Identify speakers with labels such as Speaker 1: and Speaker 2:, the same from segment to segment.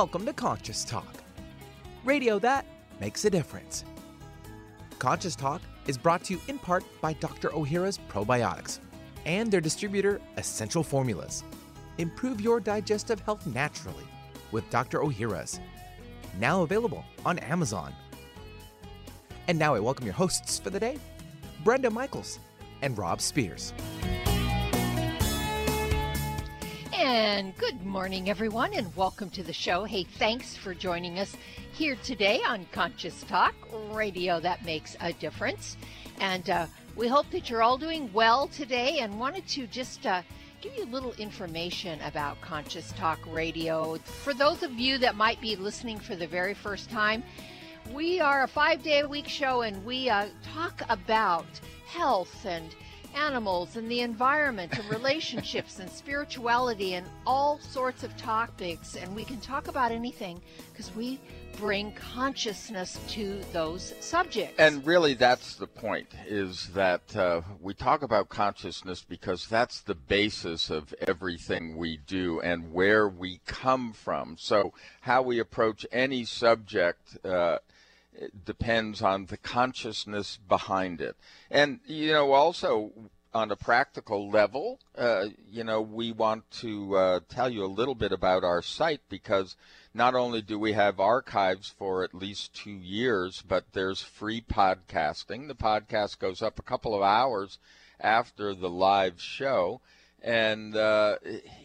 Speaker 1: Welcome to Conscious Talk, radio that makes a difference. Conscious Talk is brought to you in part by Dr. Ohhira's Probiotics and their distributor, Essential Formulas. Improve your digestive health naturally with Dr. Ohhira's. Now available on Amazon. And now I welcome your hosts for the day, Brenda Michaels and Rob Spears.
Speaker 2: And good morning, everyone, and welcome to the show. Hey, thanks for joining us here today on Conscious Talk, radio that makes a difference. And uh, we hope that you're all doing well today and wanted to just uh, give you a little information about Conscious Talk Radio. For those of you that might be listening for the very first time, we are a five day a week show and we uh, talk about health and animals and the environment and relationships and spirituality and all sorts of topics. And we can talk about anything because we bring consciousness to those subjects.
Speaker 3: And really, that's the point is that uh, we talk about consciousness because that's the basis of everything we do and where we come from. So, how we approach any subject. Uh, depends on the consciousness behind it. And, you know, also on a practical level, uh, you know, we want to uh, tell you a little bit about our site because not only do we have archives for at least two years, but there's free podcasting. The podcast goes up a couple of hours after the live show. And, uh,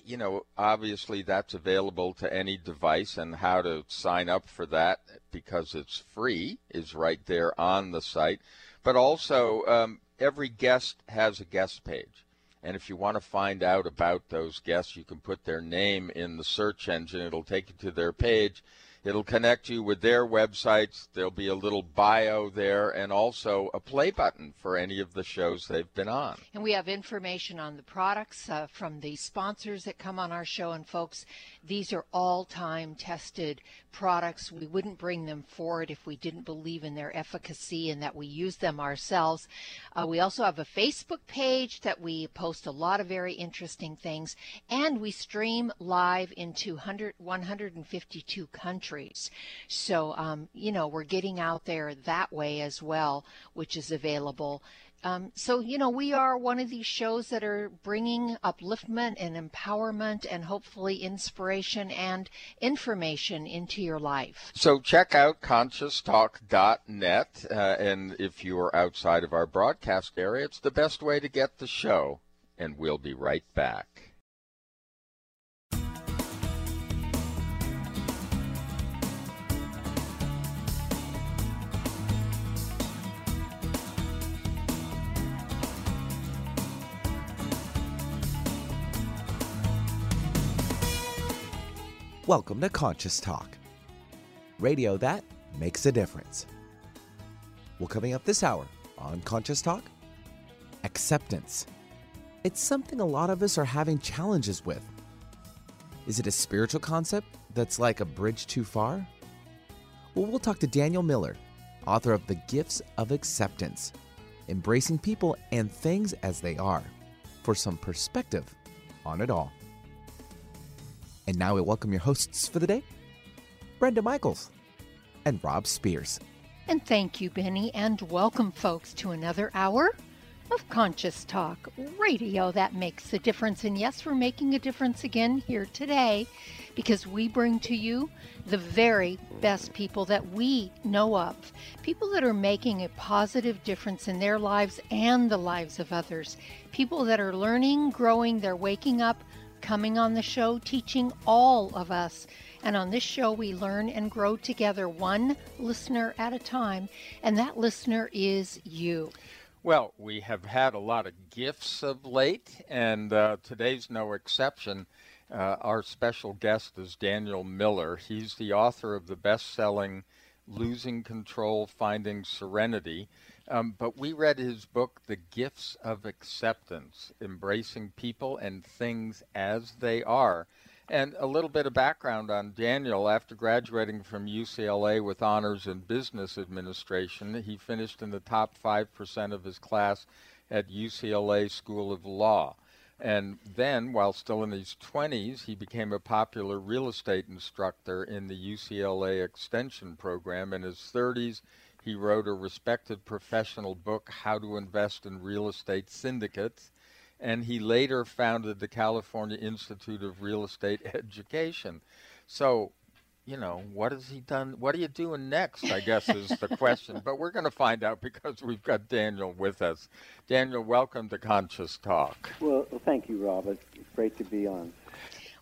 Speaker 3: you know, obviously that's available to any device, and how to sign up for that because it's free is right there on the site. But also, um, every guest has a guest page. And if you want to find out about those guests, you can put their name in the search engine. It'll take you to their page It'll connect you with their websites. There'll be a little bio there and also a play button for any of the shows they've been on.
Speaker 2: And we have information on the products uh, from the sponsors that come on our show. And folks, these are all time tested products. We wouldn't bring them forward if we didn't believe in their efficacy and that we use them ourselves. Uh, we also have a Facebook page that we post a lot of very interesting things. And we stream live into 100, 152 countries. So, um, you know, we're getting out there that way as well, which is available. Um, so, you know, we are one of these shows that are bringing upliftment and empowerment and hopefully inspiration and information into your life.
Speaker 3: So, check out conscioustalk.net. Uh, and if you are outside of our broadcast area, it's the best way to get the show. And we'll be right back.
Speaker 1: Welcome to Conscious Talk, radio that makes a difference. Well, coming up this hour on Conscious Talk, acceptance. It's something a lot of us are having challenges with. Is it a spiritual concept that's like a bridge too far? Well, we'll talk to Daniel Miller, author of The Gifts of Acceptance Embracing People and Things as They Are, for some perspective on it all. And now we welcome your hosts for the day, Brenda Michaels and Rob Spears.
Speaker 2: And thank you, Benny, and welcome, folks, to another hour of Conscious Talk, radio that makes a difference. And yes, we're making a difference again here today because we bring to you the very best people that we know of. People that are making a positive difference in their lives and the lives of others. People that are learning, growing, they're waking up coming on the show, teaching all of us. And on this show, we learn and grow together, one listener at a time. And that listener is you.
Speaker 3: Well, we have had a lot of gifts of late, and uh, today's no exception. Uh, our special guest is Daniel Miller. He's the author of the best selling Losing Control, Finding Serenity. Um, but we read his book, The Gifts of Acceptance Embracing People and Things as They Are. And a little bit of background on Daniel. After graduating from UCLA with honors in business administration, he finished in the top 5% of his class at UCLA School of Law. And then, while still in his 20s, he became a popular real estate instructor in the UCLA Extension program. In his 30s, he wrote a respected professional book, How to Invest in Real Estate Syndicates. And he later founded the California Institute of Real Estate Education. So, you know, what has he done? What are you doing next? I guess is the question. but we're going to find out because we've got Daniel with us. Daniel, welcome to Conscious Talk.
Speaker 4: Well, thank you, Rob. It's great to be on.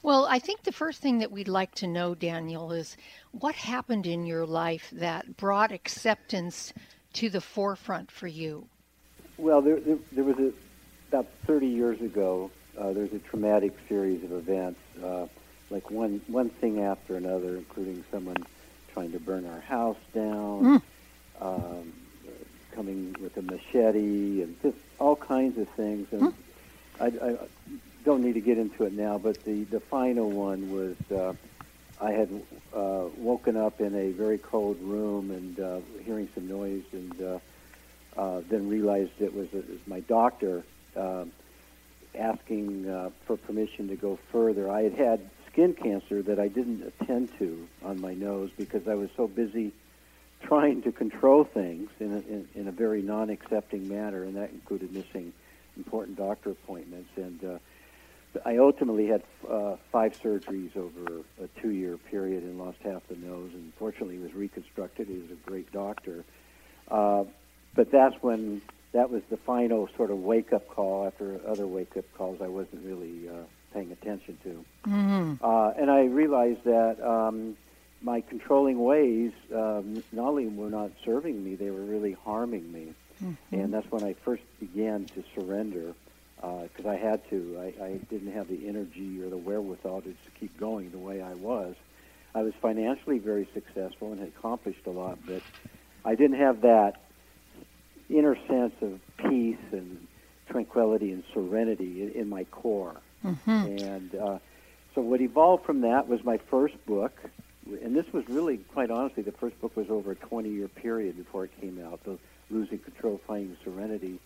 Speaker 2: Well, I think the first thing that we'd like to know, Daniel, is what happened in your life that brought acceptance to the forefront for you?
Speaker 4: Well, there, there, there was a, about 30 years ago, uh, there's a traumatic series of events. Uh, like one one thing after another, including someone trying to burn our house down, mm. um, coming with a machete, and just all kinds of things. And mm. I, I don't need to get into it now, but the the final one was uh, I had uh, woken up in a very cold room and uh, hearing some noise, and uh, uh, then realized it was, it was my doctor. Uh, asking uh, for permission to go further. I had had skin cancer that I didn't attend to on my nose because I was so busy trying to control things in a, in, in a very non-accepting manner, and that included missing important doctor appointments. And uh, I ultimately had uh, five surgeries over a two-year period and lost half the nose. And fortunately, it was reconstructed. He was a great doctor. Uh, but that's when that was the final sort of wake-up call after other wake-up calls I wasn't really uh, paying attention to. Mm-hmm. Uh, and I realized that um, my controlling ways um, not only were not serving me, they were really harming me. Mm-hmm. And that's when I first began to surrender because uh, I had to. I, I didn't have the energy or the wherewithal to just keep going the way I was. I was financially very successful and had accomplished a lot, but I didn't have that inner sense of peace and tranquility and serenity in, in my core. Mm-hmm. And uh, so what evolved from that was my first book, and this was really, quite honestly, the first book was over a 20-year period before it came out, the Losing Control, Finding Serenity.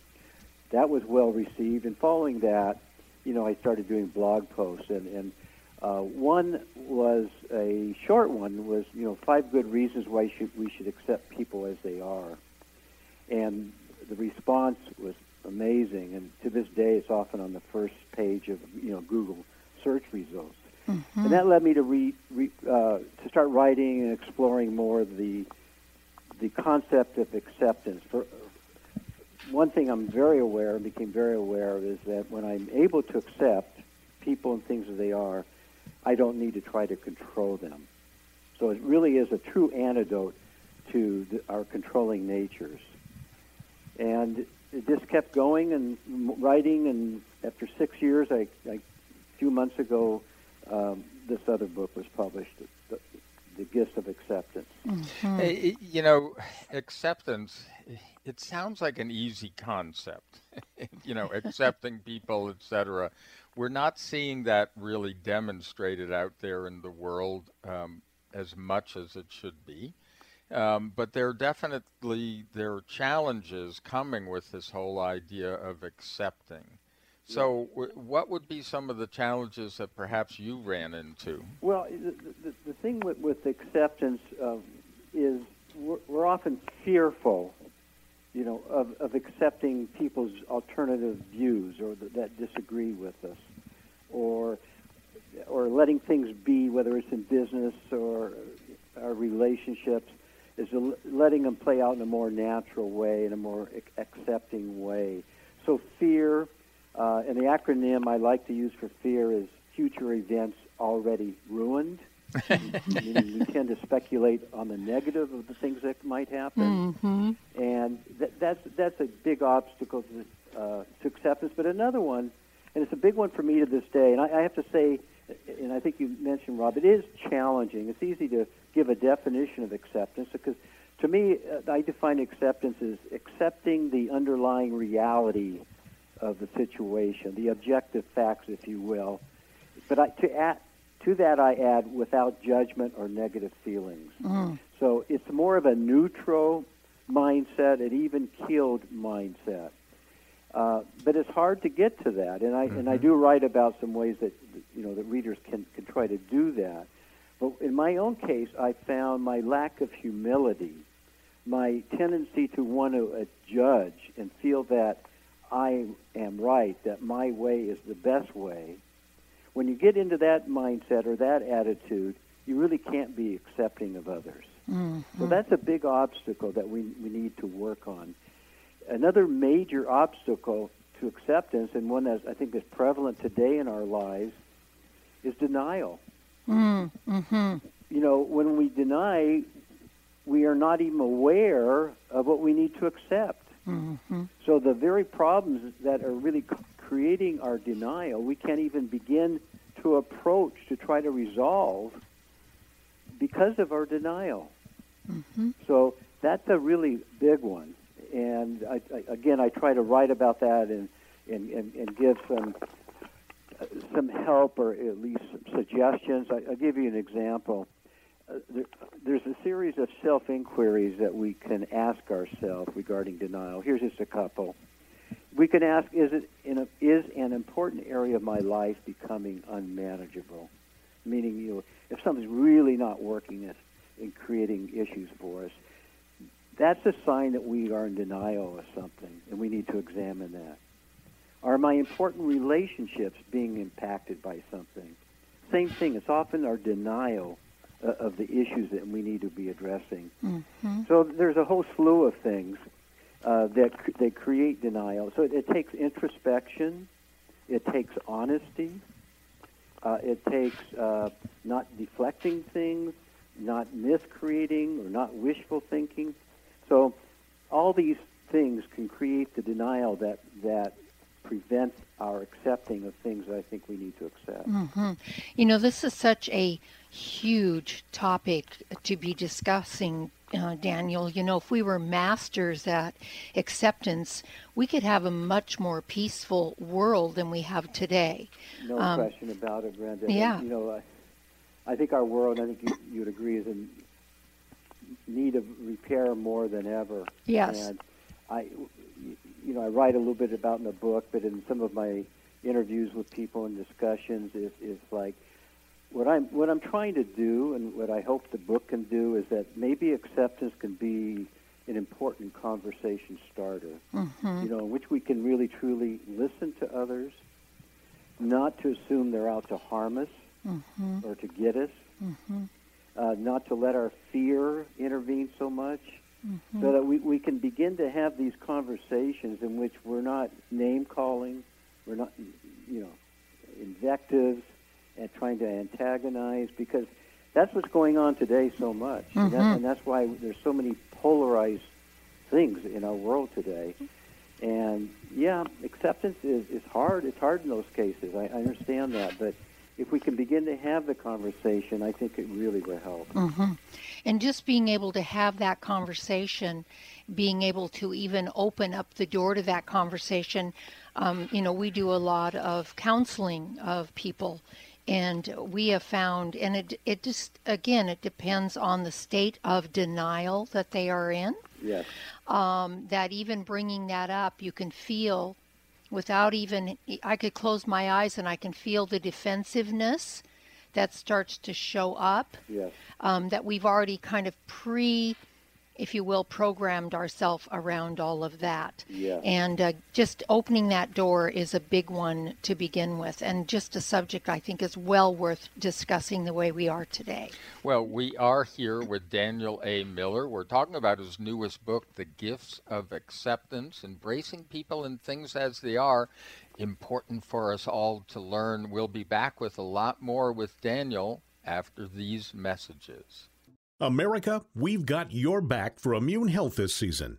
Speaker 4: That was well received, and following that, you know, I started doing blog posts, and, and uh, one was a short one was, you know, five good reasons why should, we should accept people as they are. And the response was amazing, and to this day, it's often on the first page of you know Google search results. Mm-hmm. And that led me to re, re uh, to start writing and exploring more the the concept of acceptance. For one thing, I'm very aware and became very aware of is that when I'm able to accept people and things as they are, I don't need to try to control them. So it really is a true antidote to the, our controlling natures. And it just kept going and writing. And after six years, I, I a few months ago, um, this other book was published, the, the Gift of Acceptance.
Speaker 3: Mm-hmm. Hey, you know, acceptance. It sounds like an easy concept. you know, accepting people, etc. We're not seeing that really demonstrated out there in the world um, as much as it should be. Um, but there are definitely there are challenges coming with this whole idea of accepting. So, w- what would be some of the challenges that perhaps you ran into?
Speaker 4: Well, the, the, the thing with, with acceptance is we're, we're, often fearful, you know, of, of accepting people's alternative views or th- that disagree with us, or or letting things be, whether it's in business or our relationships is letting them play out in a more natural way, in a more accepting way. So fear, uh, and the acronym I like to use for fear is future events already ruined. meaning we tend to speculate on the negative of the things that might happen, mm-hmm. and that, that's that's a big obstacle to, uh, to acceptance. But another one, and it's a big one for me to this day, and I, I have to say, and I think you mentioned Rob, it is challenging. It's easy to give a definition of acceptance because to me, uh, I define acceptance as accepting the underlying reality of the situation, the objective facts, if you will. But I, to add to that, I add without judgment or negative feelings. Mm. So it's more of a neutral mindset, an even keeled mindset. Uh, but it's hard to get to that, and I mm-hmm. and I mm-hmm. do write about some ways that you know that readers can can try to do that. But in my own case, I found my lack of humility, my tendency to want to uh, judge and feel that I am right, that my way is the best way. When you get into that mindset or that attitude, you really can't be accepting of others. Mm-hmm. So that's a big obstacle that we, we need to work on. Another major obstacle to acceptance, and one that I think is prevalent today in our lives, is denial.
Speaker 2: Mm-hmm.
Speaker 4: You know, when we deny, we are not even aware of what we need to accept.
Speaker 2: Mm-hmm.
Speaker 4: So the very problems that are really creating our denial, we can't even begin to approach to try to resolve because of our denial.
Speaker 2: Mm-hmm.
Speaker 4: So that's a really big one. And I, I, again, I try to write about that and, and, and, and give some some help or at least some suggestions. I, will give you an example. There, there's a series of self inquiries that we can ask ourselves regarding denial. Here's just a couple. We can ask: Is it a, is an important area of my life becoming unmanageable? Meaning, you if something's really not working in creating issues for us, that's a sign that we are in denial of something, and we need to examine that. Are my important relationships being impacted by something? Same thing. It's often our denial uh, of the issues that we need to be addressing.
Speaker 2: Mm-hmm.
Speaker 4: So there's a whole slew of things uh, that they create denial. So it, it, takes introspection. It takes honesty. Uh, it takes uh, not deflecting things, not miscreating, or not wishful thinking. So all these things can create the denial that that prevent our accepting of things that I think we need to accept.
Speaker 2: Mm-hmm. You know, this is such a huge topic to be discussing, uh, Daniel. You know, if we were masters at acceptance, we could have a much more peaceful world than we have today.
Speaker 4: No um, question about it, Brenda.
Speaker 2: Yeah.
Speaker 4: And, you know, I, I think our world, I think you, you would agree, is in need of repair more than ever.
Speaker 2: Yes.
Speaker 4: And I, you know, I write a little bit about in the book, but in some of my interviews with people and discussions, is, is like what I'm what I'm trying to do, and what I hope the book can do, is that maybe acceptance can be an important conversation starter.
Speaker 2: Mm-hmm.
Speaker 4: You know, in which we can really truly listen to others, not to assume they're out to harm us
Speaker 2: mm-hmm.
Speaker 4: or to get us,
Speaker 2: mm-hmm.
Speaker 4: uh, not to let our fear intervene so much
Speaker 2: mm-hmm.
Speaker 4: so that we, we can begin to have these conversations in which we're not name calling, we're not, you know, invectives and trying to antagonize because that's what's going on today so much.
Speaker 2: Mm-hmm.
Speaker 4: And, that, and that's why there's so many polarized things in our world today. And yeah, acceptance is, is hard. It's hard in those cases. I, I understand that. But if we can begin to have the conversation, I think it really will help.
Speaker 2: Mm-hmm. And just being able to have that conversation, being able to even open up the door to that conversation. Um, you know, we do a lot of counseling of people, and we have found, and it it just again it depends on the state of denial that they are in.
Speaker 4: Yes.
Speaker 2: Um, that even bringing that up, you can feel without even I could close my eyes and I can feel the defensiveness that starts to show up.
Speaker 4: Yes.
Speaker 2: Um, that we've already kind of pre if you will, programmed ourselves around all of that.
Speaker 4: Yeah.
Speaker 2: And uh, just opening that door is a big one to begin with, and just a subject I think is well worth discussing the way we are today.
Speaker 3: Well, we are here with Daniel A. Miller. We're talking about his newest book, The Gifts of Acceptance Embracing People and Things as They Are. Important for us all to learn. We'll be back with a lot more with Daniel after these messages.
Speaker 5: America, we've got your back for immune health this season.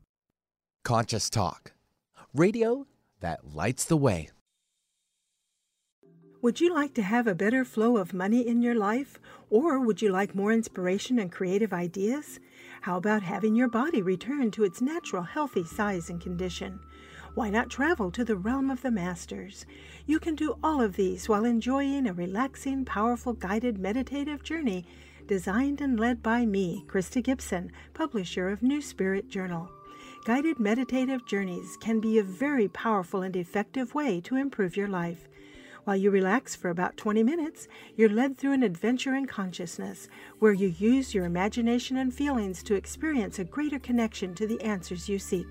Speaker 1: Conscious Talk, radio that lights the way.
Speaker 6: Would you like to have a better flow of money in your life? Or would you like more inspiration and creative ideas? How about having your body return to its natural healthy size and condition? Why not travel to the realm of the masters? You can do all of these while enjoying a relaxing, powerful, guided meditative journey designed and led by me, Krista Gibson, publisher of New Spirit Journal. Guided meditative journeys can be a very powerful and effective way to improve your life. While you relax for about 20 minutes, you're led through an adventure in consciousness where you use your imagination and feelings to experience a greater connection to the answers you seek.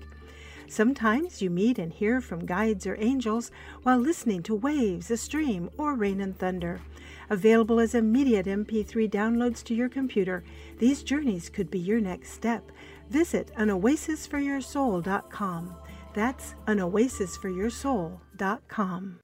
Speaker 6: Sometimes you meet and hear from guides or angels while listening to waves, a stream, or rain and thunder. Available as immediate MP3 downloads to your computer, these journeys could be your next step. Visit anoasisforyoursoul.com. That's anoasisforyoursoul.com.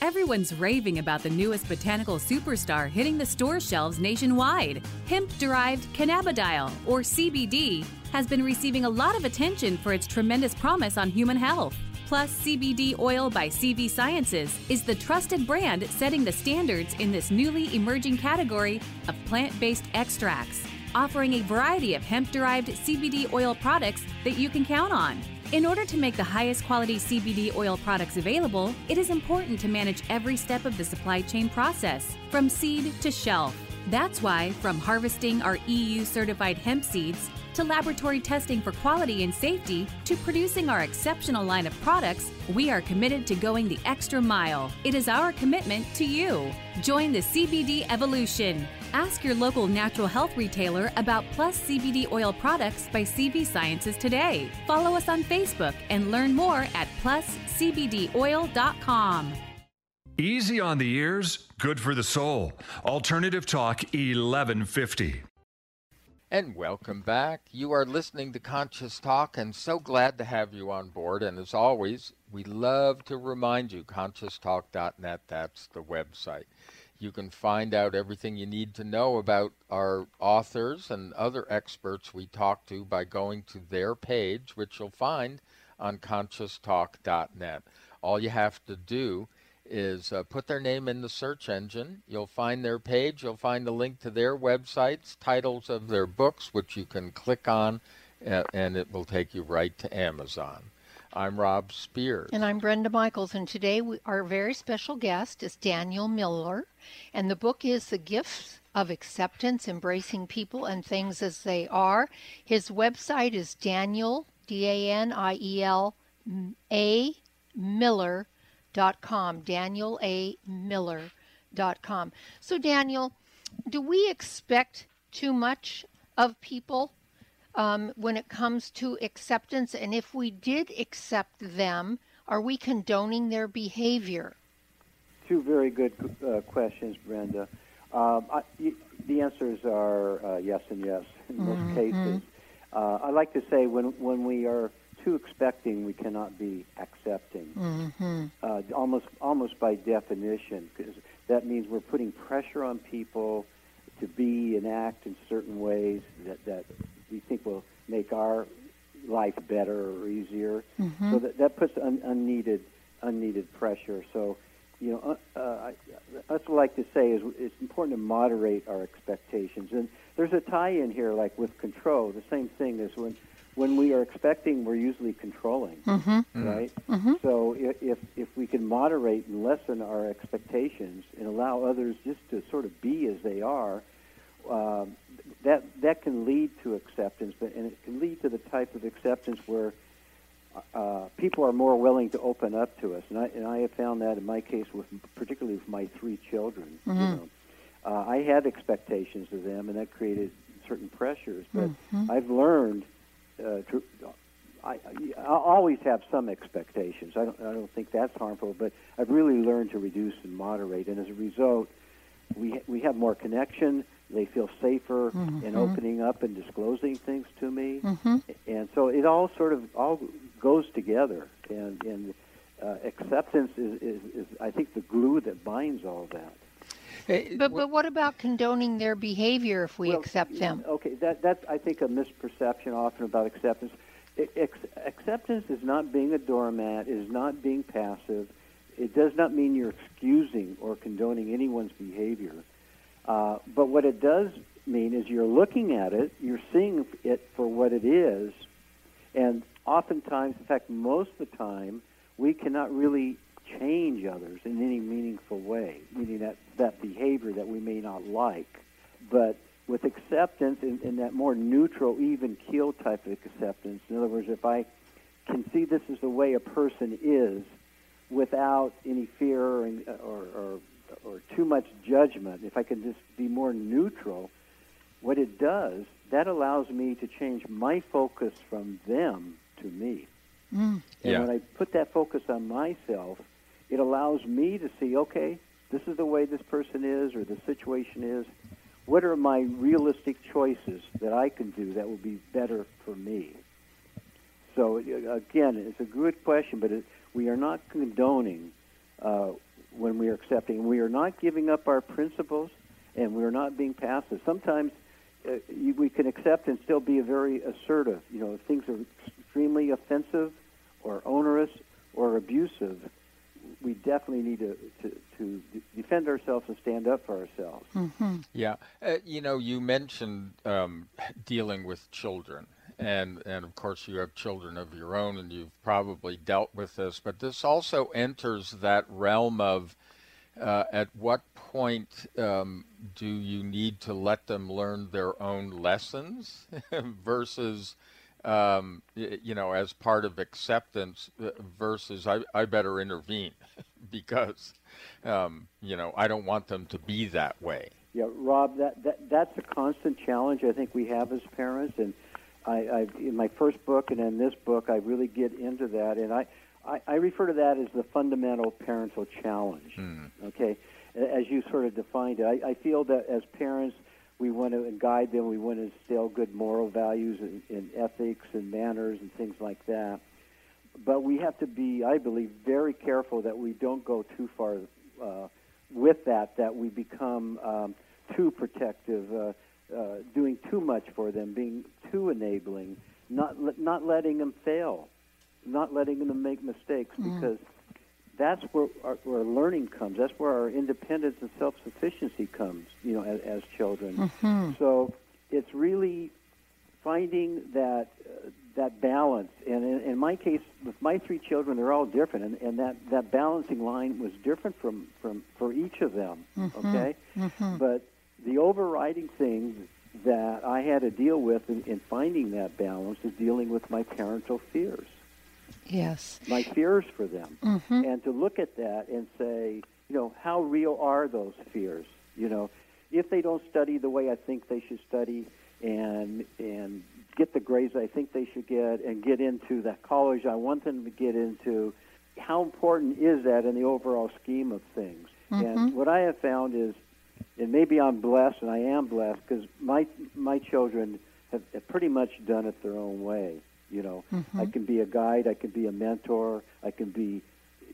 Speaker 7: Everyone's raving about the newest botanical superstar hitting the store shelves nationwide. Hemp derived cannabidiol, or CBD, has been receiving a lot of attention for its tremendous promise on human health. Plus, CBD Oil by CV Sciences is the trusted brand setting the standards in this newly emerging category of plant based extracts, offering a variety of hemp derived CBD oil products that you can count on. In order to make the highest quality CBD oil products available, it is important to manage every step of the supply chain process, from seed to shelf. That's why, from harvesting our EU certified hemp seeds, to laboratory testing for quality and safety, to producing our exceptional line of products, we are committed to going the extra mile. It is our commitment to you. Join the CBD evolution. Ask your local natural health retailer about Plus CBD oil products by CV Sciences today. Follow us on Facebook and learn more at pluscbdoil.com.
Speaker 8: Easy on the ears, good for the soul. Alternative Talk 1150.
Speaker 3: And welcome back. You are listening to Conscious Talk, and so glad to have you on board. And as always, we love to remind you conscioustalk.net, that's the website. You can find out everything you need to know about our authors and other experts we talk to by going to their page, which you'll find on conscioustalk.net. All you have to do is uh, put their name in the search engine. You'll find their page. You'll find the link to their websites, titles of their books, which you can click on, and it will take you right to Amazon. I'm Rob Spears.
Speaker 2: And I'm Brenda Michaels. And today, we, our very special guest is Daniel Miller. And the book is The Gifts of Acceptance Embracing People and Things as They Are. His website is Daniel, D A N I E L A Miller com, Daniel A. Miller.com. So, Daniel, do we expect too much of people um, when it comes to acceptance? And if we did accept them, are we condoning their behavior?
Speaker 4: Two very good uh, questions, Brenda. Um, I, the answers are uh, yes and yes in most mm-hmm. cases. Uh, I like to say when when we are too expecting, we cannot be accepting.
Speaker 2: Mm-hmm.
Speaker 4: Uh, almost, almost by definition, because that means we're putting pressure on people to be and act in certain ways that, that we think will make our life better or easier.
Speaker 2: Mm-hmm.
Speaker 4: So that, that puts un, unneeded unneeded pressure. So, you know, uh, uh, I, that's what I like to say is it's important to moderate our expectations. And there's a tie-in here, like with control. The same thing is when when we are expecting, we're usually controlling,
Speaker 2: Mm-hmm.
Speaker 4: right?
Speaker 2: Mm-hmm.
Speaker 4: So if if we can moderate and lessen our expectations and allow others just to sort of be as they are, um, that that can lead to acceptance, but and it can lead to the type of acceptance where uh, people are more willing to open up to us. And I and I have found that in my case with particularly with my three children. You know, uh, I had expectations of them, and that created certain pressures. But I've learned uh, Uh, to. I, I always have some expectations. I don't, I don't think that's harmful, but I've really learned to reduce and moderate. And as a result, we we have more connection. They feel safer mm-hmm. in opening up and disclosing things to me, mm-hmm. and so it all sort of all goes together. And and uh, acceptance is, is, is I think the glue that binds all that.
Speaker 3: Hey,
Speaker 2: But but what about condoning their behavior if we
Speaker 4: Well,
Speaker 2: accept them?
Speaker 4: Okay, that that's I think a misperception often about acceptance. Acceptance is not being a doormat. It is not being passive. It does not mean you're excusing or condoning anyone's behavior. Uh, but what it does mean is you're looking at it, you're seeing it for what it is, and oftentimes, in fact, most of the time, we cannot really change others in any meaningful way, meaning that, that behavior that we may not like. But with acceptance and, and that more neutral, even keel type of acceptance, in other words, if I can see this is the way a person is without any fear or, or, or, or too much judgment, if I can just be more neutral, what it does, that allows me to change my focus from them to me. Mm. And
Speaker 3: Yeah.
Speaker 4: when I put that focus on myself, it allows me to see, okay, this is the way this person is or the situation is. What are my realistic choices that I can do that will be better for me? So uh, again, it's a good question, but it, we are not condoning uh, when we are accepting. We are not giving up our principles, and we are not being passive. Sometimes uh, you, we can accept and still be very assertive. You know, if things are extremely offensive or onerous or abusive, we definitely need to, to, to defend ourselves and stand up for ourselves.
Speaker 3: Yeah, uh, you know, you mentioned um, dealing with children, and and of course you have children of your own, and you've probably dealt with this. But this also enters that realm of uh, at what point um, do you need to let them learn their own lessons versus um, you know, as part of acceptance uh, versus I, I better intervene because, um, you know, I don't want them to be that way.
Speaker 4: Yeah, Rob, that, that that's a constant challenge I think we have as parents, and I, I in my first book and in this book I really get into that, and I, I, I refer to that as the fundamental parental challenge. Okay, as you sort of defined it, I, I feel that as parents we want to guide them, we want to instill good moral values and, and ethics and manners and things like that. But we have to be, I believe, very careful that we don't go too far uh, with that, that we become um, too protective, uh, uh, doing too much for them, being too enabling, not not letting them fail, not letting them make mistakes, because that's where our, where learning comes. That's where our independence and self-sufficiency comes. You know, as, as children. Mm-hmm. So it's really finding that uh, that balance. And in, in my case, with my three children, they're all different, and, and that, that balancing line was different from, from for each of them. Mm-hmm. Okay, mm-hmm. but the overriding thing that I had to deal with in, in finding that balance is dealing with my parental fears
Speaker 2: Yes.
Speaker 4: my fears for them, mm-hmm. and to look at that and say, you know, how real are those fears? You know, if they don't study the way I think they should study, and and get the grades I think they should get, and get into the college I want them to get into, how important is that in the overall scheme of things? And mm-hmm. what I have found is, and maybe I'm blessed, and I am blessed because my my children have, have pretty much done it their own way. You know,
Speaker 2: Mm-hmm.
Speaker 4: I can be a guide, I can be a mentor, I can be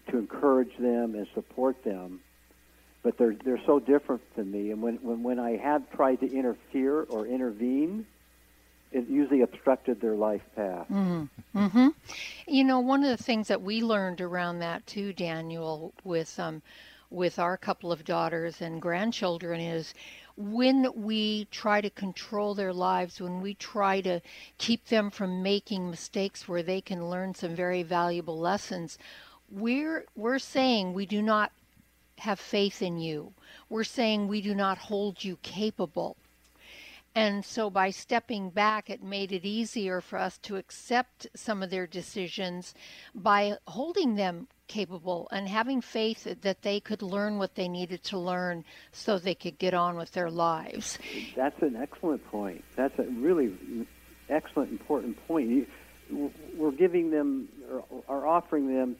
Speaker 4: to encourage them and support them. But they're they're so different than me. And when when when I have tried to interfere or intervene, it usually obstructed their life path.
Speaker 2: Mm-hmm. You know, one of the things that we learned around that too, Daniel, with um, with our couple of daughters and grandchildren is when we try to control their lives, when we try to keep them from making mistakes where they can learn some very valuable lessons, we're we're saying we do not have faith in you. We're saying we do not hold you capable. And so by stepping back, it made it easier for us to accept some of their decisions by holding them capable and having faith that they could learn what they needed to learn so they could get on with their lives.
Speaker 4: That's an excellent point. That's a really excellent, important point. We're giving them, or offering them,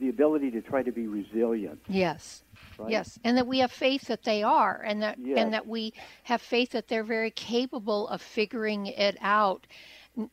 Speaker 4: the ability to try to be resilient.
Speaker 2: Yes.
Speaker 4: Right?
Speaker 2: Yes, and that we have faith that they are, and that
Speaker 4: Yes.
Speaker 2: and that we have faith that they're very capable of figuring it out.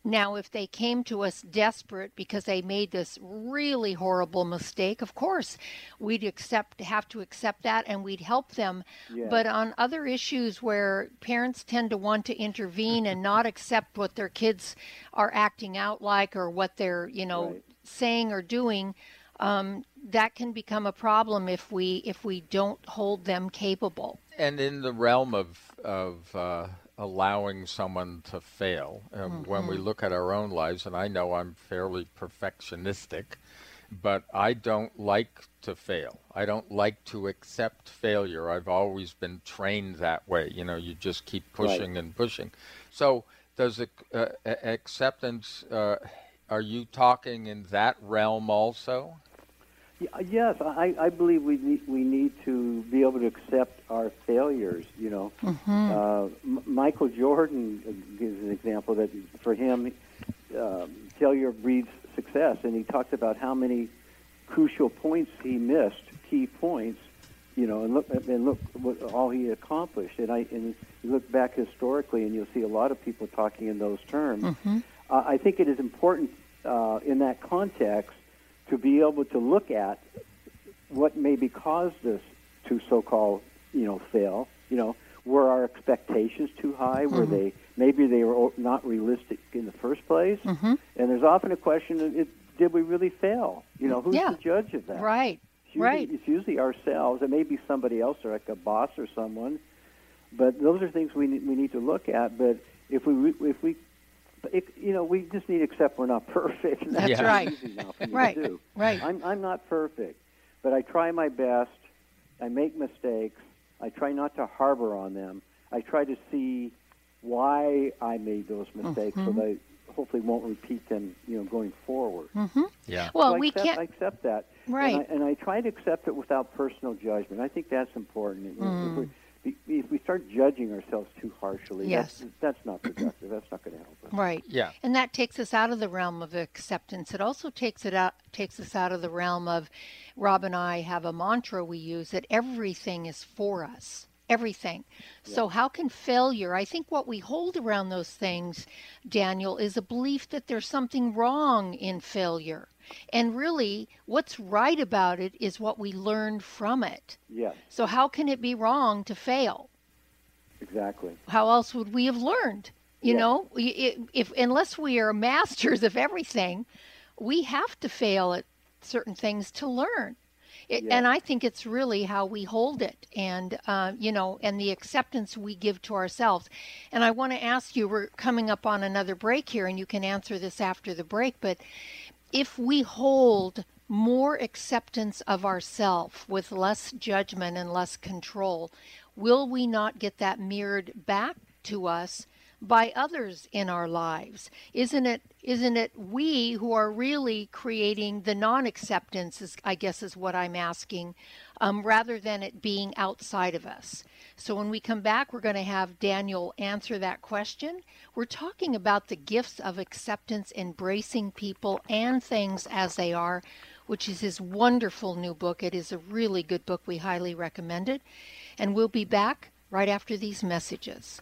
Speaker 2: Now, if they came to us desperate because they made this really horrible mistake, of course, we'd accept have to accept that, and we'd help them. But on other issues where parents tend to want to intervene and not accept what their kids are acting out like or what they're you know
Speaker 4: Right.
Speaker 2: saying or doing, um, that can become a problem if we if we don't hold them capable.
Speaker 3: And in the realm of of uh, allowing someone to fail, um, when we look at our own lives, and I know I'm fairly perfectionistic, but I don't like to fail. I don't like to accept failure. I've always been trained that way. You know, you just keep pushing and pushing. So, does it, uh, acceptance? Uh, are you talking in that realm also?
Speaker 4: Yes, I, I believe we need, we need to be able to accept our failures. You know, uh, M- Michael Jordan uh, gives an example that for him, um, failure breeds success, and he talked about how many crucial points he missed, key points. You know, and look and look what all he accomplished. And I and you look back historically, and you'll see a lot of people talking in those terms. Uh, I think it is important uh, in that context to be able to look at what maybe caused us to so-called, you know, fail. You know, were our expectations too high? Were they maybe they were not realistic in the first place?
Speaker 2: Mm-hmm.
Speaker 4: And there's often a question: it, Did we really fail? You know, who's
Speaker 2: Yeah.
Speaker 4: the judge of that?
Speaker 2: Right.
Speaker 4: It's usually,
Speaker 2: Right.
Speaker 4: It's usually ourselves. It may be somebody else, or like a boss or someone. But those are things we need, we need to look at. But if we if we it, you know, we just need to accept we're not perfect. and
Speaker 2: That's
Speaker 3: Yeah.
Speaker 2: right.
Speaker 4: easy now for me
Speaker 2: Right. Right.
Speaker 4: I'm I'm not perfect, but I try my best. I make mistakes. I try not to harbor on them. I try to see why I made those mistakes, so that I hopefully won't repeat them. You know, going forward.
Speaker 3: Yeah.
Speaker 2: Well,
Speaker 4: So I
Speaker 2: we
Speaker 4: accept,
Speaker 2: can't.
Speaker 4: I accept that.
Speaker 2: Right.
Speaker 4: And I, and I try to accept it without personal judgment. I think that's important. If
Speaker 2: Mm.
Speaker 4: We- If we start judging ourselves too harshly,
Speaker 2: Yes.
Speaker 4: that's, that's not productive. That's not going to help us.
Speaker 2: Right.
Speaker 3: Yeah.
Speaker 2: And that takes us out of the realm of acceptance. It also takes it out takes us out of the realm of Rob and I have a mantra we use that everything is for us. Everything. So how can failure, I think what we hold around those things, Daniel, is a belief that there's something wrong in failure. And really what's right about it is what we learned from it.
Speaker 4: Yes,
Speaker 2: So how can it be wrong to fail?
Speaker 4: exactly.
Speaker 2: how else would we have learned? You
Speaker 4: Yeah.
Speaker 2: know, if unless we are masters of everything, we have to fail at certain things to learn. It,
Speaker 4: Yeah.
Speaker 2: And I think it's really how we hold it, and uh, you know, and the acceptance we give to ourselves. And I want to ask you, we're coming up on another break here, and you can answer this after the break. But if we hold more acceptance of ourself with less judgment and less control, will we not get that mirrored back to us by others in our lives? Isn't it isn't it we who are really creating the non-acceptance is I guess is what I'm asking, um, rather than it being outside of us. So when we come back, we're going to have Daniel answer that question. We're talking about the gifts of acceptance, embracing people and things as they are, which is his wonderful new book. It is a really good book. We highly recommend it. And we'll be back right after these messages.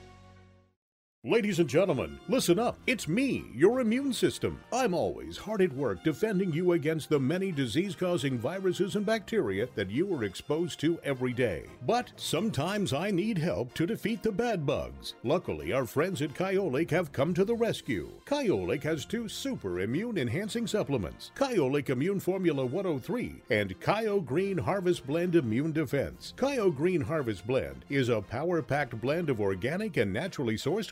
Speaker 5: Ladies and gentlemen, listen up. It's me, your immune system. I'm always hard at work defending you against the many disease causing viruses and bacteria that you are exposed to every day. But sometimes I need help to defeat the bad bugs. Luckily, our friends at Kyolic have come to the rescue. Kyolic has two super immune enhancing supplements Kyolic Immune Formula 103 and Kyo Green Harvest Blend Immune Defense. Kyo Green Harvest Blend is a power packed blend of organic and naturally sourced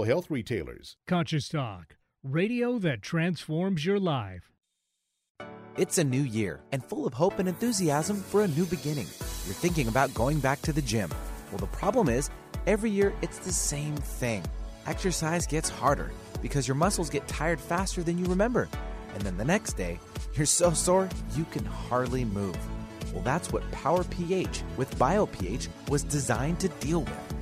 Speaker 5: health retailers.
Speaker 9: Conscious Talk, radio that transforms your life.
Speaker 1: It's a new year and full of hope and enthusiasm for a new beginning. You're thinking about going back to the gym. Well, the problem is, every year it's the same thing. Exercise gets harder because your muscles get tired faster than you remember. And then the next day, you're so sore you can hardly move. Well, that's what Power pH with BioPH was designed to deal with.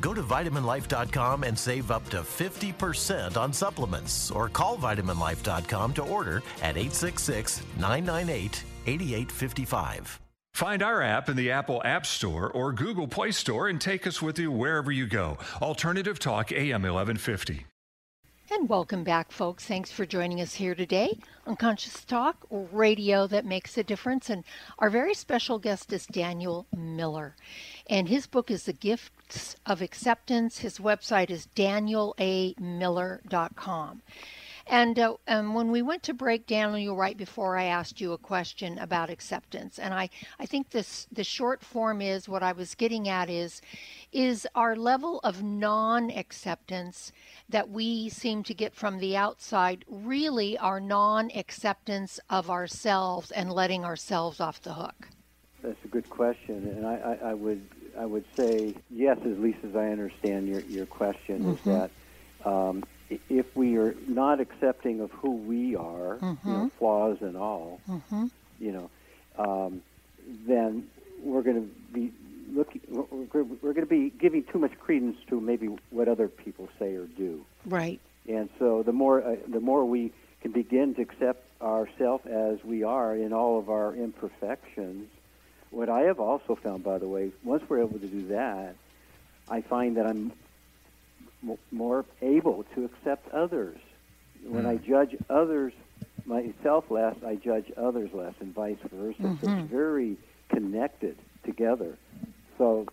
Speaker 10: Go to vitaminlife.com and save up to 50% on supplements or call vitaminlife.com to order at 866 998 8855.
Speaker 8: Find our app in the Apple App Store or Google Play Store and take us with you wherever you go. Alternative Talk AM 1150.
Speaker 2: And welcome back, folks. Thanks for joining us here today on Conscious Talk, radio that makes a difference. And our very special guest is Daniel Miller. And his book is The Gifts of Acceptance. His website is danielamiller.com. And uh, um, when we went to break, Daniel, right before I asked you a question about acceptance, and I, I think this the short form is what I was getting at is is our level of non-acceptance that we seem to get from the outside really our non-acceptance of ourselves and letting ourselves off the hook.
Speaker 4: that's a good question, and I, I, I would I would say yes, at least as I understand your your question,
Speaker 2: Mhm.
Speaker 4: is that um, if we are not accepting of who we are, you know,
Speaker 2: Mhm.
Speaker 4: flaws and all,
Speaker 2: Mhm.
Speaker 4: you know, um, then we're going to be looking. We're, we're going to be giving too much credence to maybe what other people say or do.
Speaker 2: Right.
Speaker 4: And so the more uh, the more we can begin to accept ourselves as we are in all of our imperfections. What I have also found, by the way, once we're able to do that, I find that I'm m- more able to accept others. When I judge others myself less, I judge others less, and vice versa. So
Speaker 2: Mhm.
Speaker 4: it's very connected together. So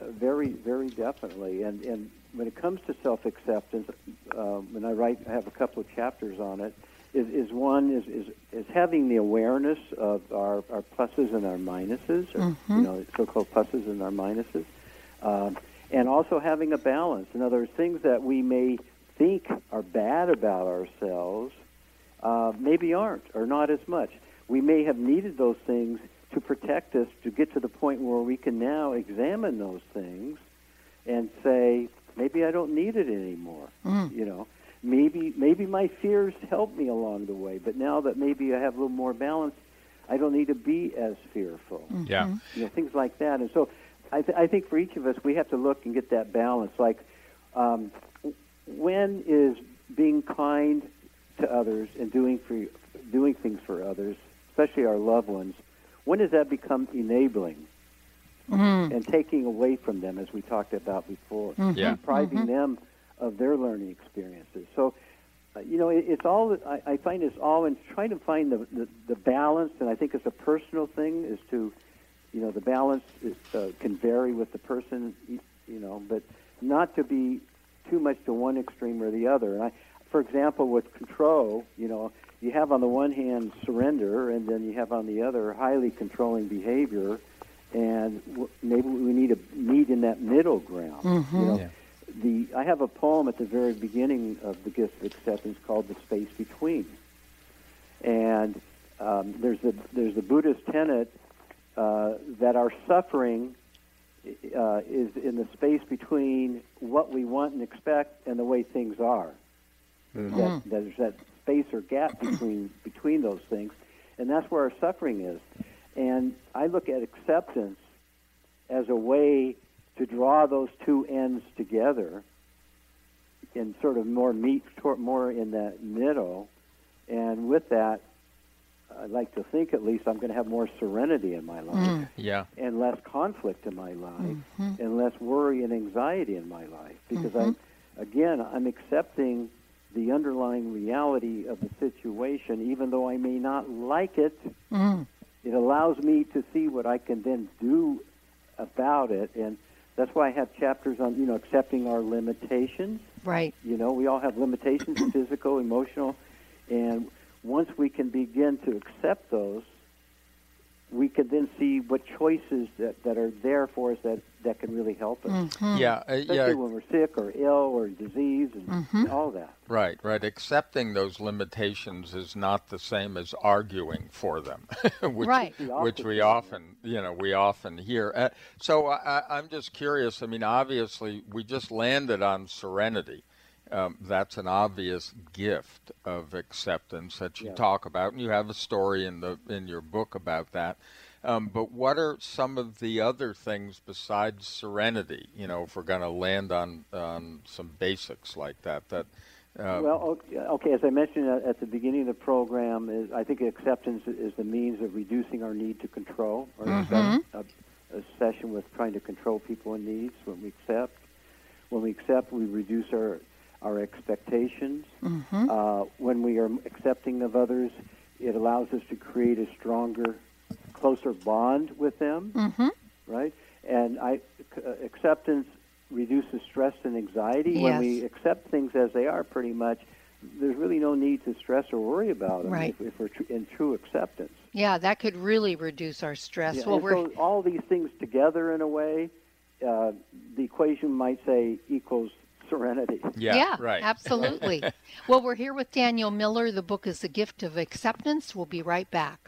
Speaker 4: uh, very, very definitely. And and when it comes to self acceptance, um, when I write, I have a couple of chapters on it. Is, is one is, is is having the awareness of our, our pluses and our minuses, or
Speaker 2: Mhm.
Speaker 4: you know, so-called pluses and our minuses, um, and also having a balance. In other words, things that we may think are bad about ourselves uh, maybe aren't, or not as much. We may have needed those things to protect us to get to the point where we can now examine those things and say, maybe I don't need it anymore.
Speaker 2: Mm.
Speaker 4: You know, maybe maybe my fears helped me along the way, but now that maybe I have a little more balance, I don't need to be as fearful.
Speaker 3: Yeah.
Speaker 4: You know, things like that. And so, I, th- I think for each of us, we have to look and get that balance. Like, um, when is being kind to others and doing for doing things for others, especially our loved ones, when does that become enabling
Speaker 2: Mm.
Speaker 4: and taking away from them, as we talked about before,
Speaker 2: Mhm. Yeah.
Speaker 4: depriving
Speaker 2: Mhm.
Speaker 4: them of their learning experiences? So, uh, you know, it, it's all I, I find it's all in trying to find the, the the balance, and I think it's a personal thing is to, you know, the balance is, uh, can vary with the person, y- you know, but not to be too much to one extreme or the other. And I, for example, with control, you know, you have on the one hand surrender, and then you have on the other highly controlling behavior, and w- maybe we need to meet in that middle ground. You
Speaker 2: Mhm.
Speaker 4: know,
Speaker 2: Yeah.
Speaker 4: The I have a poem at the very beginning of the gift of acceptance called "The Space Between," and um, there's a there's a Buddhist tenet uh, that our suffering uh, is in the space between what we want and expect and the way things are.
Speaker 2: Mm-hmm.
Speaker 4: That, that there's that space or gap between between those things, and that's where our suffering is. And I look at acceptance as a way to draw those two ends together and sort of more meet more in that middle. And with that, I'd like to think at least I'm going to have more serenity in my life
Speaker 2: Mm.
Speaker 3: Yeah.
Speaker 4: and less conflict in my life
Speaker 2: Mhm.
Speaker 4: and less worry and anxiety in my life because
Speaker 2: Mhm.
Speaker 4: I, again, I'm accepting the underlying reality of the situation, even though I may not like it.
Speaker 2: Mm.
Speaker 4: It allows me to see what I can then do about it, and that's why I have chapters on you know accepting our limitations.
Speaker 2: Right.
Speaker 4: You know, we all have limitations, physical, emotional, and once we can begin to accept those, we can then see what choices that, that are there for us that, that can really help us.
Speaker 2: Mhm.
Speaker 3: Yeah, uh,
Speaker 4: Especially
Speaker 3: yeah.
Speaker 4: when we're sick or ill or disease and
Speaker 2: Mhm.
Speaker 4: all that.
Speaker 3: Right, right. Accepting those limitations is not the same as arguing for them, which,
Speaker 2: Right.
Speaker 3: Which we often, you know, we often hear. Uh, so I, I- I'm just curious. I mean, obviously, we just landed on serenity. Um, that's an obvious gift of acceptance that you
Speaker 4: Yeah.
Speaker 3: talk about, and you have a story in the in your book about that. Um, but what are some of the other things besides serenity? You know, if we're going to land on on some basics like that, that uh,
Speaker 4: well, okay, okay, as I mentioned at, at the beginning of the program, is I think acceptance is the means of reducing our need to control, or
Speaker 2: Mhm.
Speaker 4: a, a session with trying to control people and needs. When we accept, when we accept, we reduce our our expectations.
Speaker 2: Mhm.
Speaker 4: Uh, when we are accepting of others, it allows us to create a stronger, closer bond with them,
Speaker 2: Mhm.
Speaker 4: right? And I, c- uh, acceptance reduces stress and anxiety. When we accept things as they are, pretty much, there's really no need to stress or worry about them
Speaker 2: Right.
Speaker 4: if, if we're tr- in true acceptance.
Speaker 2: Yeah, that could really reduce our stress.
Speaker 4: Yeah,
Speaker 2: well, we're
Speaker 4: so all these things together, in a way, uh, the equation might say equals serenity.
Speaker 3: yeah, right,
Speaker 2: absolutely. well, we're here with Daniel Miller. The book is The Gift of Acceptance. We'll be right back.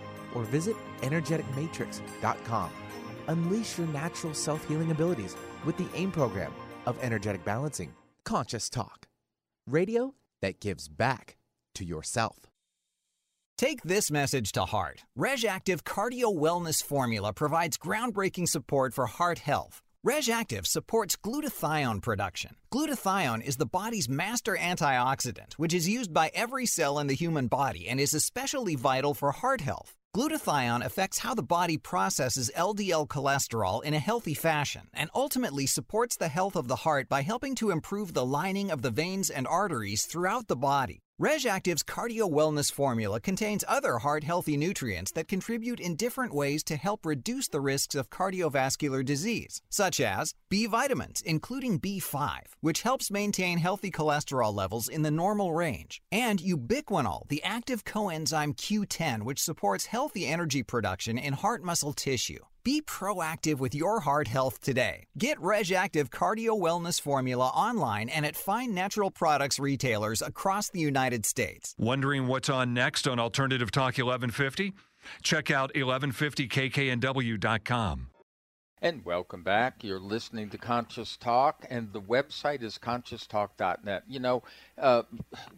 Speaker 1: or visit energeticmatrix.com. Unleash your natural self healing abilities with the AIM program of energetic balancing. Conscious Talk. Radio that gives back to yourself.
Speaker 11: Take this message to heart. Reg'Activ Cardio Wellness Formula provides groundbreaking support for heart health. Reg'Activ supports glutathione production. Glutathione is the body's master antioxidant, which is used by every cell in the human body and is especially vital for heart health. Glutathione affects how the body processes LDL cholesterol in a healthy fashion and ultimately supports the health of the heart by helping to improve the lining of the veins and arteries throughout the body. Reg'Activ's Cardio Wellness Formula contains other heart healthy nutrients that contribute in different ways to help reduce the risks of cardiovascular disease, such as B vitamins, including B5, which helps maintain healthy cholesterol levels in the normal range, and ubiquinol, the active coenzyme Q10, which supports healthy energy production in heart muscle tissue. Be proactive with your heart health today. Get Reg'Activ Cardio Wellness Formula online and at fine natural products retailers across the United States.
Speaker 8: Wondering what's on next on Alternative Talk 1150? Check out 1150kknw.com.
Speaker 3: And welcome back. You're listening to Conscious Talk, and the website is conscioustalk.net. You know, uh,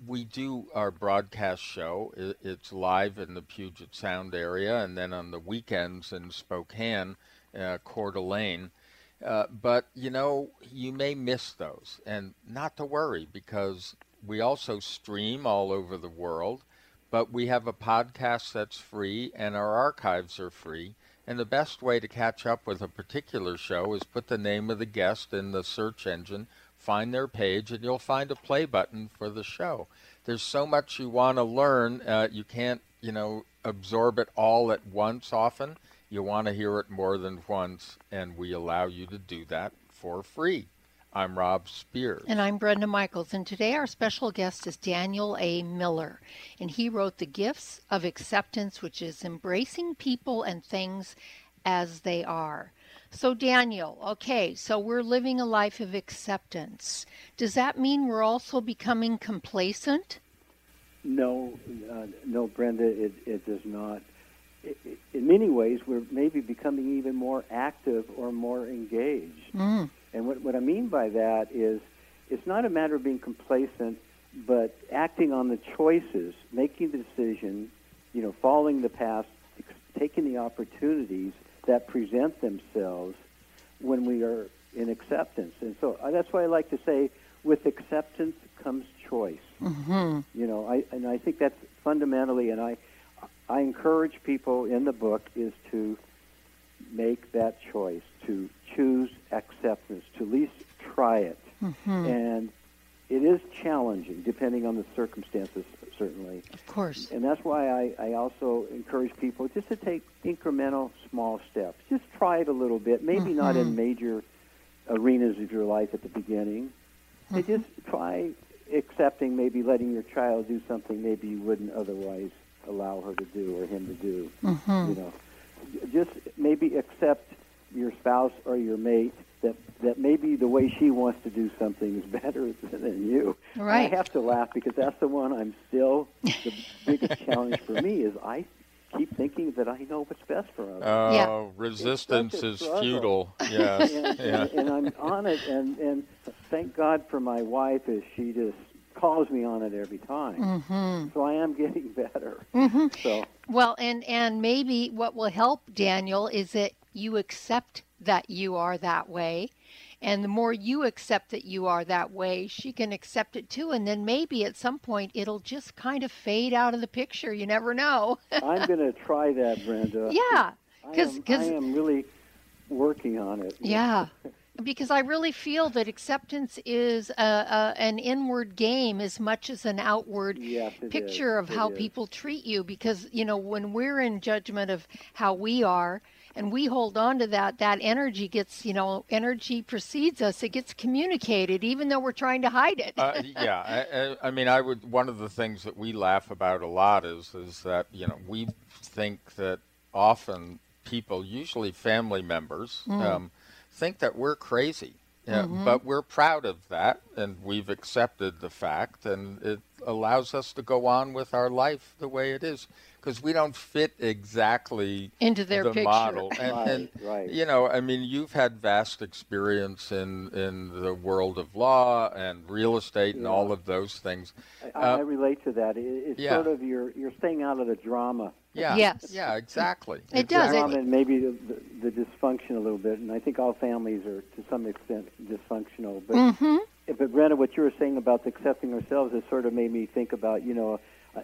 Speaker 3: we do our broadcast show. It's live in the Puget Sound area, and then on the weekends in Spokane, uh, Coeur d'Alene. Uh, but, you know, you may miss those, and not to worry because we also stream all over the world, but we have a podcast that's free, and our archives are free and the best way to catch up with a particular show is put the name of the guest in the search engine, find their page, and you'll find a play button for the show. There's so much you want to learn, uh, you can't, you know, absorb it all at once often. You want to hear it more than once, and we allow you to do that for free. I'm Rob Spears.
Speaker 2: And I'm Brenda Michaels. And today our special guest is Daniel A. Miller. And he wrote The Gifts of Acceptance, which is embracing people and things as they are. So, Daniel, okay, so we're living a life of acceptance. Does that mean we're also becoming complacent?
Speaker 4: No, uh, no, Brenda, it, it does not. It, it, in many ways, we're maybe becoming even more active or more engaged.
Speaker 2: Mm.
Speaker 4: And what, what I mean by that is it's not a matter of being complacent, but acting on the choices, making the decision, you know, following the path, taking the opportunities that present themselves when we are in acceptance. And so uh, that's why I like to say, with acceptance comes choice.
Speaker 2: Mm-hmm.
Speaker 4: You know, I and I think that's fundamentally, and I I encourage people in the book is to make that choice to choose acceptance, to at least try it.
Speaker 2: Mm-hmm.
Speaker 4: And it is challenging depending on the circumstances, certainly.
Speaker 2: Of course.
Speaker 4: And that's why I, I also encourage people just to take incremental small steps. Just try it a little bit, maybe
Speaker 2: mm-hmm.
Speaker 4: not in major arenas of your life at the beginning.
Speaker 2: Mm-hmm.
Speaker 4: just try accepting, maybe letting your child do something maybe you wouldn't otherwise allow her to do or him to do.
Speaker 2: Mm-hmm.
Speaker 4: You know, just maybe accept your spouse or your mate that that maybe the way she wants to do something is better than you.
Speaker 2: Right.
Speaker 4: I have to laugh because that's the one I'm still the biggest challenge for me is I keep thinking that I know what's best for us.
Speaker 3: Oh,
Speaker 2: Yeah.
Speaker 3: resistance
Speaker 4: It's such a
Speaker 3: is
Speaker 4: struggle.
Speaker 3: futile. Yes.
Speaker 4: and,
Speaker 3: yeah.
Speaker 4: and, and I'm on it, and and thank God for my wife is she just calls me on it every time.
Speaker 2: Mm-hmm.
Speaker 4: So I am getting better.
Speaker 2: Mm-hmm.
Speaker 4: So
Speaker 2: Well, and and maybe what will help Daniel is that you accept that you are that way, And the more you accept that you are that way, she can accept it too. And then maybe at some point it'll just kind of fade out of the picture. You never know.
Speaker 4: I'm going to try that, Brenda.
Speaker 2: Yeah.
Speaker 4: Because I, I am really working on it.
Speaker 2: Yeah. because I really feel that acceptance is a, a, an inward game as much as an outward
Speaker 4: yes,
Speaker 2: picture
Speaker 4: is.
Speaker 2: of how
Speaker 4: is.
Speaker 2: people treat you. Because, you know, when we're in judgment of how we are, and we hold on to that that energy gets you know energy precedes us it gets communicated even though we're trying to hide it
Speaker 3: uh, yeah I, I, mean i would one of the things that we laugh about a lot is is that you know we think that often people usually family members mm. um, think that we're crazy mm-hmm. but we're proud of that and we've accepted the fact and it allows us to go on with our life the way it is because we don't fit exactly
Speaker 2: into their
Speaker 3: the
Speaker 2: picture.
Speaker 3: model.
Speaker 4: And, right,
Speaker 3: and
Speaker 4: right.
Speaker 3: you know, I mean, you've had vast experience in in the world of law and real estate and all of those things.
Speaker 4: I, uh, I relate to that. It, it's
Speaker 3: yeah.
Speaker 4: sort of you're you're staying out of the drama.
Speaker 3: Yeah.
Speaker 2: Yes.
Speaker 3: Yeah. Exactly.
Speaker 2: It
Speaker 3: exactly.
Speaker 2: does.
Speaker 4: Drama and maybe the, the, the, dysfunction a little bit, and I think all families are to some extent dysfunctional. But
Speaker 2: mm-hmm.
Speaker 4: but Brenda, what you were saying about accepting ourselves, it sort of made me think about you know.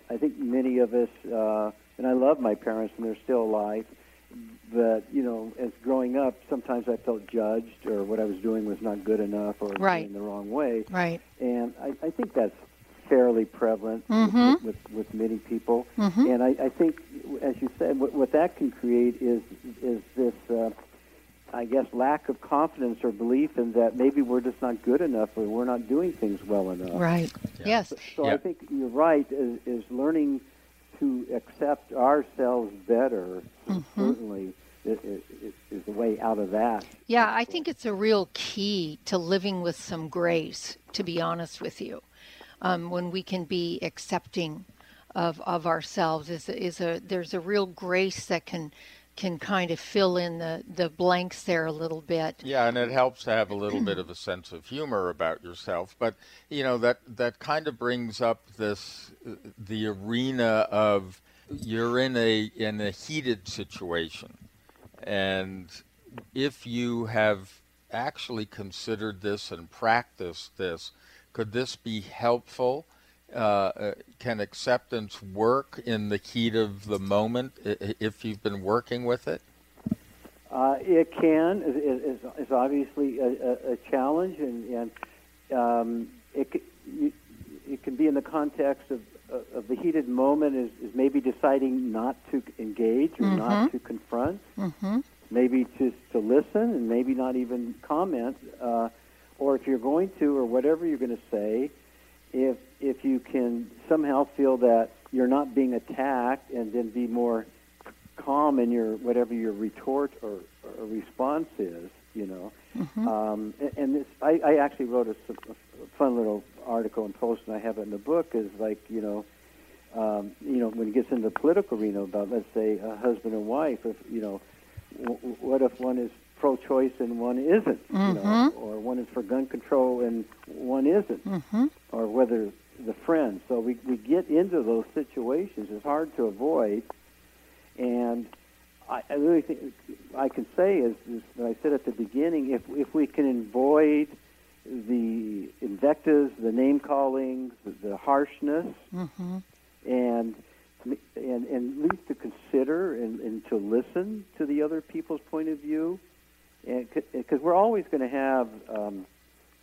Speaker 4: I think many of us, uh, and I love my parents, and they're still alive. But you know, as growing up, sometimes I felt judged, or what I was doing was not good enough, or
Speaker 2: right.
Speaker 4: in the wrong way.
Speaker 2: Right.
Speaker 4: And I, I think that's fairly prevalent
Speaker 2: mm-hmm.
Speaker 4: with, with, with many people.
Speaker 2: Mm-hmm.
Speaker 4: And I, I think, as you said, what, what that can create is is this. Uh, I guess lack of confidence or belief in that maybe we're just not good enough or we're not doing things well enough.
Speaker 2: Right.
Speaker 3: Yeah.
Speaker 2: Yes.
Speaker 4: So, so
Speaker 3: Yeah.
Speaker 4: I think you're right. Is, is learning to accept ourselves better
Speaker 2: Mm-hmm.
Speaker 4: certainly is, is, is the way out of that.
Speaker 2: Yeah, I think it's a real key to living with some grace, to be honest with you. Um, when we can be accepting of, of ourselves is, is a there's a real grace that can can kind of fill in the, the blanks there a little bit.
Speaker 3: Yeah, and it helps to have a little bit of a sense of humor about yourself. But you know that that kind of brings up this the arena of you're in a in a heated situation, and if you have actually considered this and practiced this, could this be helpful? Uh, uh, can acceptance work in the heat of the moment i- i- if you've been working with it?
Speaker 4: Uh, it can is, is, is obviously a, a, a challenge, and, and um, it you, it can be in the context of, of the heated moment is, is maybe deciding not to engage or not to confront,
Speaker 2: Mm-hmm.
Speaker 4: maybe just to listen and maybe not even comment, uh, or if you're going to or whatever you're going to say, if if you can somehow feel that you're not being attacked and then be more calm in your whatever your retort or, or response is, you know. Um, and, and this, I, I actually wrote a fun little article and post, and I have it in the book. Is like you know, um, you know, when it gets into the political arena about let's say a husband and wife, if you know, w- what if one is pro-choice and one isn't, you know, or one is for gun control and one isn't,
Speaker 2: Mm-hmm.
Speaker 4: or whether the friends. So we, we get into those situations. It's hard to avoid. And I, I really think I can say is, is I said at the beginning. If if we can avoid the invectives, the name callings, the, the harshness,
Speaker 2: Mm-hmm.
Speaker 4: and and and at least to consider and, and to listen to the other people's point of view, and because we're always going to have um,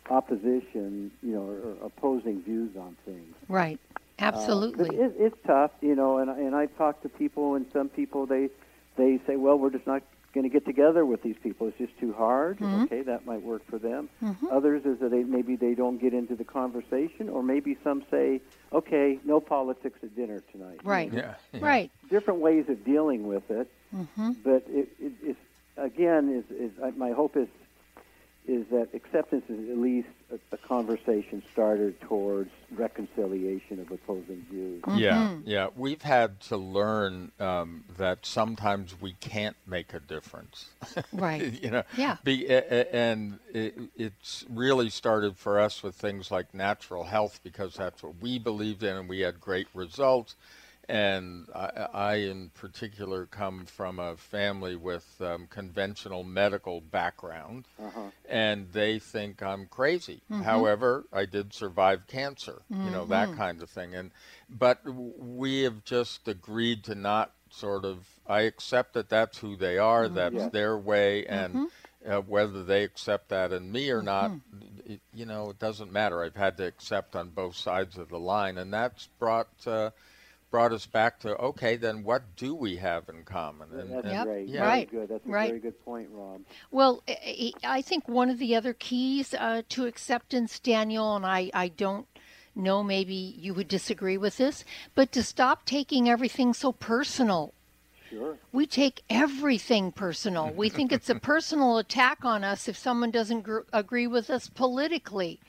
Speaker 4: opposition, you know, or, or opposing views on things.
Speaker 2: Right.
Speaker 4: Uh,
Speaker 2: Absolutely.
Speaker 4: but it, it's tough, you know, and and I talk to people, and some people they they say, well, we're just not going to get together with these people. It's just too hard.
Speaker 2: Mhm.
Speaker 4: Okay, that might work for them.
Speaker 2: Mhm.
Speaker 4: Others is that they maybe they don't get into the conversation, or maybe some say, okay, no politics at dinner tonight.
Speaker 2: Right.
Speaker 3: Yeah. yeah.
Speaker 2: Right.
Speaker 4: Different ways of dealing with it,
Speaker 2: Mm-hmm.
Speaker 4: but it, it, it's again is is uh, my hope is is that acceptance is at least a, a conversation starter towards reconciliation of opposing views.
Speaker 3: Yeah,
Speaker 2: Mhm.
Speaker 3: yeah. We've had to learn um, that sometimes we can't make a difference.
Speaker 2: Right.
Speaker 3: you know.
Speaker 2: Yeah.
Speaker 3: Be, a- a- and it, it's really started for us with things like natural health because that's what we believed in, and we had great results. And I, I, in particular, come from a family with um, conventional medical background, uh-huh. and they think I'm crazy. Mm-hmm. However, I did survive cancer, mm-hmm. you know that mm-hmm. kind of thing. And but we have just agreed to not sort of. I accept that that's who they are. Mm-hmm. That's yeah. their way, and. Mm-hmm. Uh, whether they accept that in me or not, mm-hmm. it, you know, it doesn't matter. I've had to accept on both sides of the line, and that's brought uh, brought us back to okay, then what do we have in common?
Speaker 4: And, that's
Speaker 2: yep.
Speaker 4: great.
Speaker 2: Yeah. Right.
Speaker 4: Very good. That's a
Speaker 2: right.
Speaker 4: very good point, Rob.
Speaker 2: Well, I think one of the other keys uh, to acceptance, Daniel, and I, I don't know, maybe you would disagree with this, but to stop taking everything so personal.
Speaker 4: Sure.
Speaker 2: We take everything personal. We think it's a personal attack on us if someone doesn't gr- agree with us politically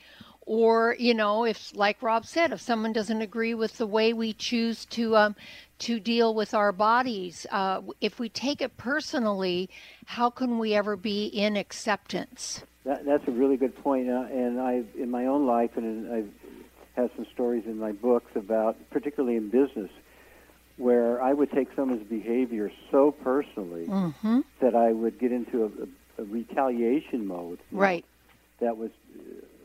Speaker 2: or you know if like rob said if someone doesn't agree with the way we choose to um, to deal with our bodies uh, if we take it personally how can we ever be in acceptance
Speaker 4: that, that's a really good point uh, and i in my own life and i've had some stories in my books about particularly in business where i would take someone's behavior so personally
Speaker 2: mm-hmm.
Speaker 4: that i would get into a, a, a retaliation mode
Speaker 2: right
Speaker 4: know, that was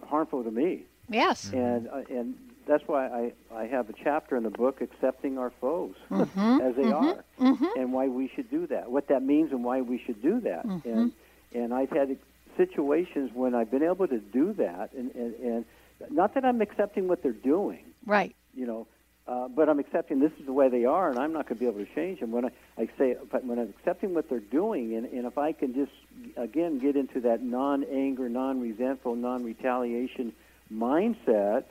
Speaker 4: harmful to me.
Speaker 2: Yes.
Speaker 4: Mm-hmm. And uh, and that's why I, I have a chapter in the book accepting our foes
Speaker 2: mm-hmm.
Speaker 4: as they
Speaker 2: mm-hmm.
Speaker 4: are
Speaker 2: mm-hmm.
Speaker 4: and why we should do that, what that means and why we should do that.
Speaker 2: Mm-hmm.
Speaker 4: And and I've had situations when I've been able to do that and, and, and not that I'm accepting what they're doing.
Speaker 2: Right.
Speaker 4: You know, uh, but I'm accepting this is the way they are, and I'm not going to be able to change them. When I, I say, but when I'm accepting what they're doing, and, and if I can just again get into that non-anger, non-resentful, non-retaliation mindset,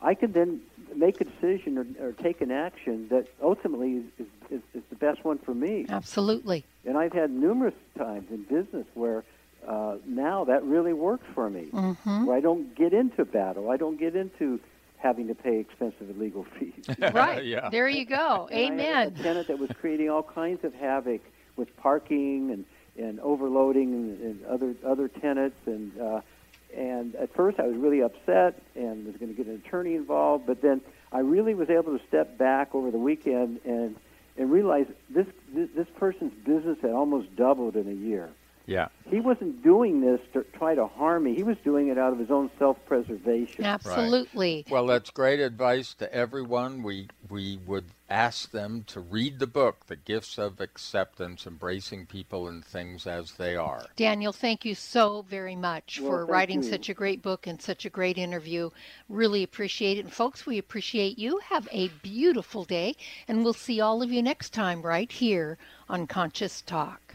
Speaker 4: I can then make a decision or, or take an action that ultimately is, is, is, the best one for me.
Speaker 2: Absolutely.
Speaker 4: And I've had numerous times in business where uh, now that really works for me.
Speaker 2: Mm-hmm.
Speaker 4: Where I don't get into battle. I don't get into having to pay expensive legal fees.
Speaker 2: right.
Speaker 3: yeah.
Speaker 2: There you go.
Speaker 4: And
Speaker 2: Amen.
Speaker 4: a tenant that was creating all kinds of havoc with parking and, and overloading and, and other other tenants and uh, and at first I was really upset and was going to get an attorney involved, but then I really was able to step back over the weekend and and realize this this, this person's business had almost doubled in a year.
Speaker 3: Yeah.
Speaker 4: He wasn't doing this to try to harm me. He was doing it out of his own self-preservation.
Speaker 2: Absolutely.
Speaker 3: Right. Well, that's great advice to everyone. We we would ask them to read the book, The Gifts of Acceptance, Embracing People and Things as They Are.
Speaker 2: Daniel, thank you so very much
Speaker 4: well,
Speaker 2: for writing
Speaker 4: you.
Speaker 2: such a great book and such a great interview. Really appreciate it. And folks, we appreciate you. Have a beautiful day, and we'll see all of you next time right here on Conscious Talk.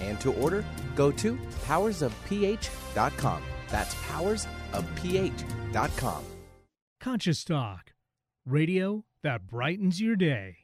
Speaker 1: and to order, go to powersofph.com. That's powersofph.com.
Speaker 9: Conscious Talk, radio that brightens your day.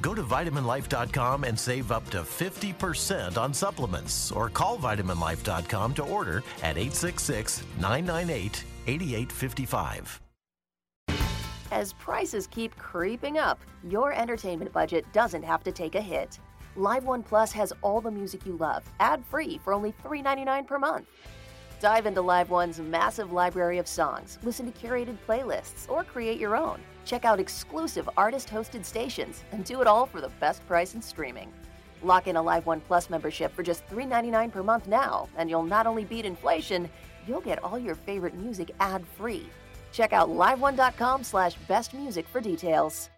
Speaker 10: Go to vitaminlife.com and save up to 50% on supplements or call vitaminlife.com to order at 866 998 8855.
Speaker 12: As prices keep creeping up, your entertainment budget doesn't have to take a hit. Live One Plus has all the music you love, ad free for only $3.99 per month. Dive into Live One's massive library of songs, listen to curated playlists, or create your own. Check out exclusive artist hosted stations and do it all for the best price in streaming. Lock in a Live One Plus membership for just $3.99 per month now, and you'll not only beat inflation, you'll get all your favorite music ad free. Check out liveone.com slash bestmusic for details.